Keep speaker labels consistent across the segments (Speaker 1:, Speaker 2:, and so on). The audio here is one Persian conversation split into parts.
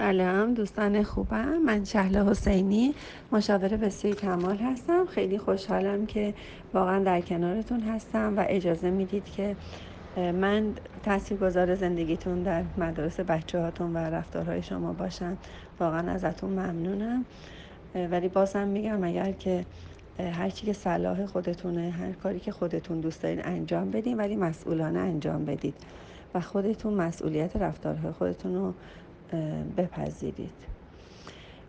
Speaker 1: سلام دوستان خوبم. من شهل حسینی مشاور بسیاری کمال هستم. خیلی خوشحالم که واقعا در کنارتون هستم و اجازه می‌دید که من گذار زندگیتون در مدارس بچه هاتون و رفتارهای شما باشم. واقعا ازتون ممنونم. ولی بازم میگم اگر که هر چی که صلاح خودتونه هر کاری که خودتون دوست دارین انجام بدین ولی مسئولانه انجام بدید. و خودتون مسئولیت رفتارهای خودتون رو بپذیرید.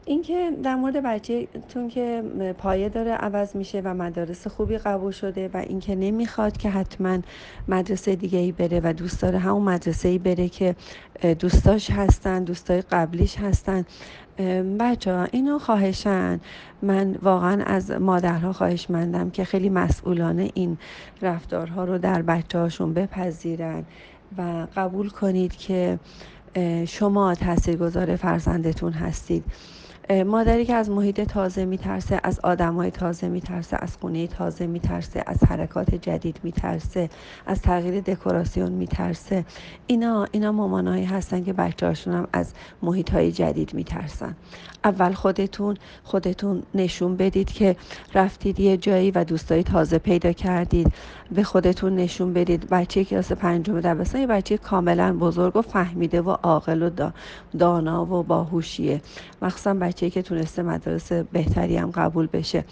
Speaker 1: اینکه در مورد بچهتون که پایه داره عوض میشه و مدارس خوبی قبول شده و اینکه نمی‌خواد که حتما مدرسه دیگه ای بره و دوست داره همون مدرسه ای بره که دوستاش هستن دوستای قبلیش هستن. بچه ها اینو خواهشن. من واقعا از مادرها خواهش مندم که خیلی مسئولانه این رفتارها رو در بچه هاشون بپذیرن و قبول کنید که شما تاثیرگذار فرزندتون هستید. مادری که از محیط تازه میترسه از آدمای تازه میترسه از خونه تازه میترسه از حرکات جدید میترسه از تغییر دکوراسیون میترسه. اینا اینا مامانایی هستن که بچه‌هاشون هم از محیط های جدید میترسن. اول خودتون خودتون نشون بدید که رفتید یه جایی و دوستای تازه پیدا کردید. به خودتون نشون بدید بچه کلاس پنجم دبستان یه بچه کاملا بزرگ و فهمیده و عاقل و دانا و باهوشیه. مخصوصا بچه که تونسته مدارس بهتری هم قبول بشه.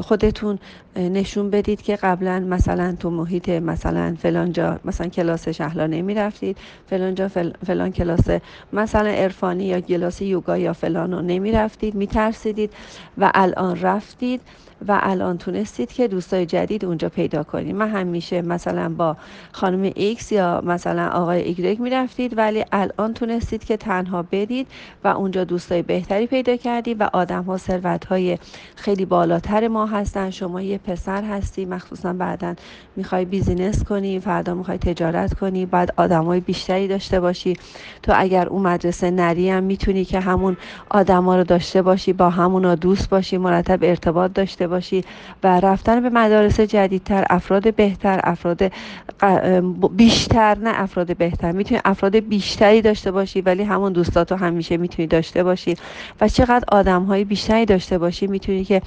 Speaker 1: خودتون نشون بدید که قبلا مثلا تو محیط مثلا فلان جا مثلا کلاس شهلا نمی رفتید فلان جا فلان کلاس مثلا عرفانی یا کلاس یوگا یا فلان رو نمی رفتید می ترسیدید و الان رفتید و الان تونستید که دوستای جدید اونجا پیدا کنید. من همیشه مثلا با خانم ایکس یا مثلا آقای ایگرگ می‌رفتید ولی الان تونستید که تنها برید و اونجا دوستای بهتری پیدا کردید و آدم ها ثروت های خیلی بالاتر ما هستن. شما یه پسر هستی مخصوصا بعدا می‌خوای business کنی فردا می‌خوای تجارت کنی باید آدم های بیشتری داشته باشی. تو اگر اون مدرسه نری هم می‌تونی که همون آدما رو داشته باشی با همونا دوست باشی مرتب ارتباط داشته باشی و رفتن به مدارس جدیدتر افراد بهتر افراد بیشتر نه افراد بهتر می‌تونی افراد بیشتری داشته باشی ولی همون دوستاتو همیشه می‌تونی داشته باشی. و چقدر آدم های بیشتری داشته باشی می‌تونی که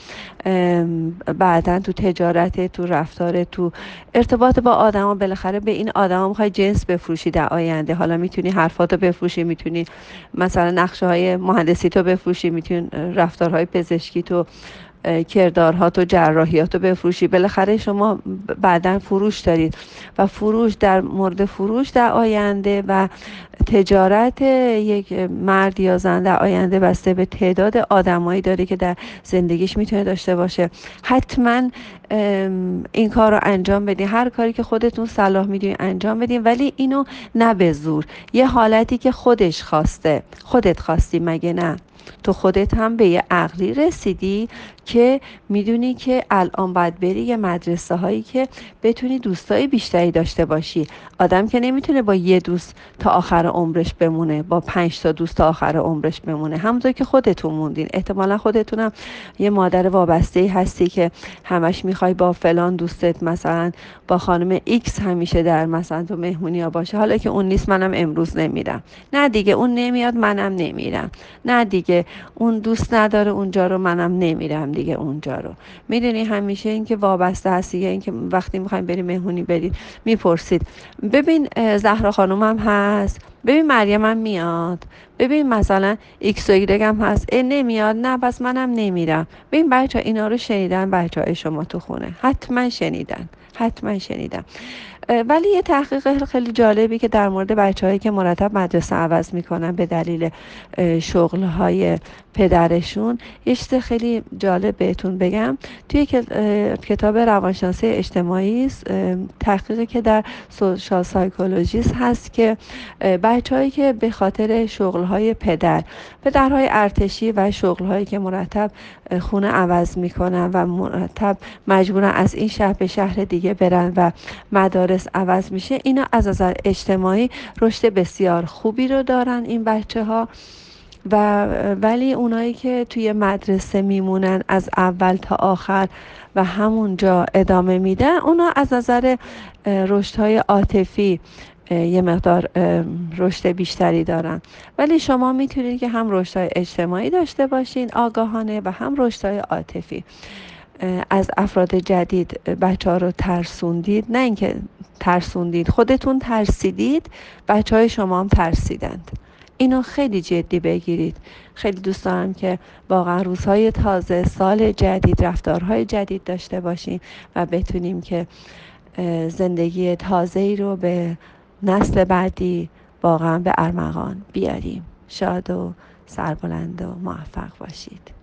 Speaker 1: بعدا تو تجارت تو رفتار تو ارتباط با آدما بالاخره به این آدما می‌خوای جنس بفروشی در آینده. حالا می‌تونی حرفاتو بفروشی می‌تونی مثلا نقشه های مهندسی تو بفروشی می‌تونی رفتارهای پزشکی تو کردارهات و جراحیات رو بفروشی. بالاخره شما بعدا فروش دارید و فروش در مورد فروش در آینده و تجارت یک مرد یا زن در آینده بسته به تعداد آدمایی داره که در زندگیش می‌تونه داشته باشه. حتما این کار رو انجام بدین. هر کاری که خودتون صلاح می‌دونین انجام بدین. ولی اینو نه به زور. یه حالتی که خودش خواسته. خودت خواستی مگه نه؟ تو خودت هم به یه عقلی رسیدی که می‌دونی که الان باید بری یه مدرسه هایی که بتونی دوستای بیشتری داشته باشی. آدم که نمی‌تونه با یه دوست تا آخر عمرش بمونه با پنج تا دوست تا آخر عمرش بمونه. همونطور که خودتون موندین. احتمالا خودتونم یه مادر وابسته هستی که همش می‌خوای با فلان دوستت مثلا با خانم ایکس همیشه در مثلا تو مهمونی ها باشه. حالا که اون نیست منم امروز نمیرم. نه دیگه اون نمیاد منم نمیرم. نه دیگه. اون دوست نداره اونجا رو منم نمیرم دیگه اونجا رو. می‌دونی همیشه اینکه وابسته هستی اینکه وقتی می‌خوایم بریم مهمونی برید می‌پرسید. ببین زهرا خانومم هست. ببین مریم هم میاد. ببین مثلا ایکس و هم هست. اه نمیاد. نه پس منم نمیرم. ببین بچه اینا رو شنیدن بچه های شما تو خونه. حتما شنیدن. حتما شنیدم ولی یه تحقیق خیلی جالبی که در مورد بچههایی که مرتب مدرسه عوض می‌کنن به دلیل شغل های پدرشون یه خیلی جالب بهتون بگم. توی کتاب روانشناسی اجتماعی تحقیقی که در سوشال سایکولوژیست هست که بچههایی که به خاطر شغل های پدر پدرهای ارتشی و شغل هایی که مرتب خونه عوض می‌کنن و مرتب مجبورن از این شهر به شهر دیگه برن و مدارس عوض میشه اینا از نظر اجتماعی رشد بسیار خوبی رو دارن این بچه ها و ولی اونایی که توی مدرسه میمونن از اول تا آخر و همونجا ادامه میدن اونا از نظر رشد های عاطفی یه مقدار رشد بیشتری دارن. ولی شما می‌تونید که هم رشد اجتماعی داشته باشین آگاهانه و هم رشد عاطفی. از افراد جدید بچه ها رو ترسوندید. نه اینکه ترسوندید خودتون ترسیدید بچه های شما هم ترسیدند. اینو خیلی جدی بگیرید. خیلی دوست دارم که واقعا روزهای تازه سال جدید رفتارهای جدید داشته باشیم و بتونیم که زندگی تازه ای رو به نسل بعدی واقعا به ارمغان بیاریم. شاد و سربلند و موفق باشید.